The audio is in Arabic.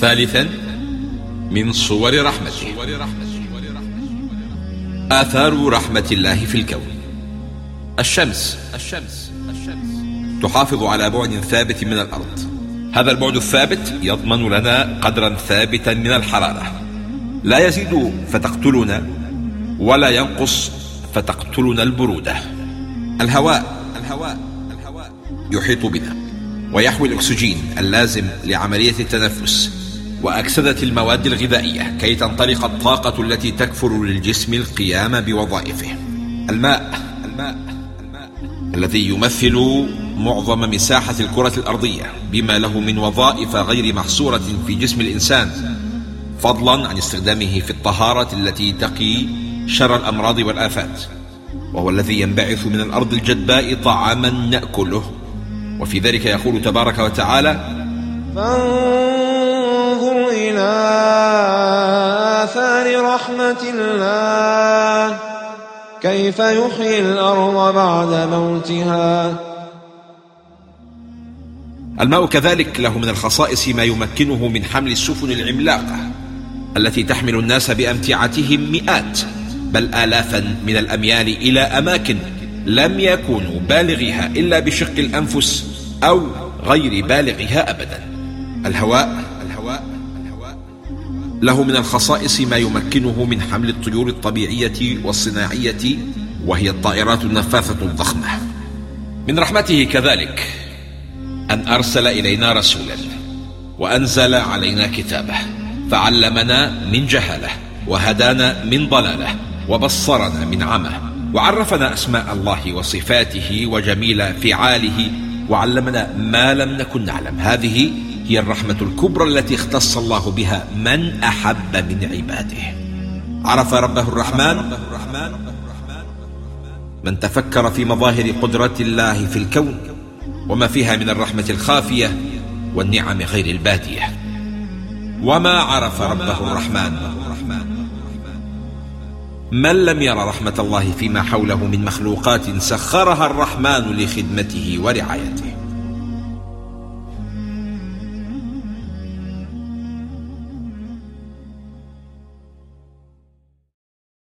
ثالثا من صور رحمته. آثار رحمة الله في الكون. الشمس. الشمس تحافظ على بعد ثابت من الأرض. هذا البعد الثابت يضمن لنا قدرا ثابتا من الحرارة. لا يزيد فتقتلنا ولا ينقص فتقتلنا البرودة. الهواء الهواء. الهواء. يحيط بنا. ويحوي الأكسجين اللازم لعملية التنفس وأكسدة المواد الغذائية كي تنطلق الطاقة التي تكفر للجسم القيام بوظائفه. الماء الماء الذي يمثل معظم مساحة الكرة الأرضية بما له من وظائف غير محصورة في جسم الإنسان فضلا عن استخدامه في الطهارة التي تقي شر الأمراض والآفات وهو الذي ينبعث من الأرض الجدباء طعاما نأكله. وفي ذلك يقول تبارك وتعالى فانظر إلى آثار رحمة الله. كيف يحيي الأرض بعد موتها. الماء كذلك له من الخصائص ما يمكنه من حمل السفن العملاقة التي تحمل الناس بأمتعتهم مئات بل آلافا من الأميال إلى أماكن. لم يكونوا بالغيها إلا بشق الأنفس أو غير بالغها أبدا. الهواء له من الخصائص ما يمكنه من حمل الطيور الطبيعية والصناعية وهي الطائرات النفاثة الضخمة. من رحمته كذلك أن أرسل إلينا رسولا وأنزل علينا كتابه فعلمنا من جهله وهدانا من ضلاله وبصرنا من عمه. وعرفنا أسماء الله وصفاته وجميل فعاله وعلمنا ما لم نكن نعلم. هذه هي الرحمة الكبرى التي اختص الله بها من أحب من عباده. عرف ربه الرحمن؟ من تفكر في مظاهر قدرة الله في الكون وما فيها من الرحمة الخافية والنعم غير البادية. وما عرف ربه الرحمن؟ من لم ير رحمة الله فيما حوله من مخلوقات سخرها الرحمن لخدمته ورعايته.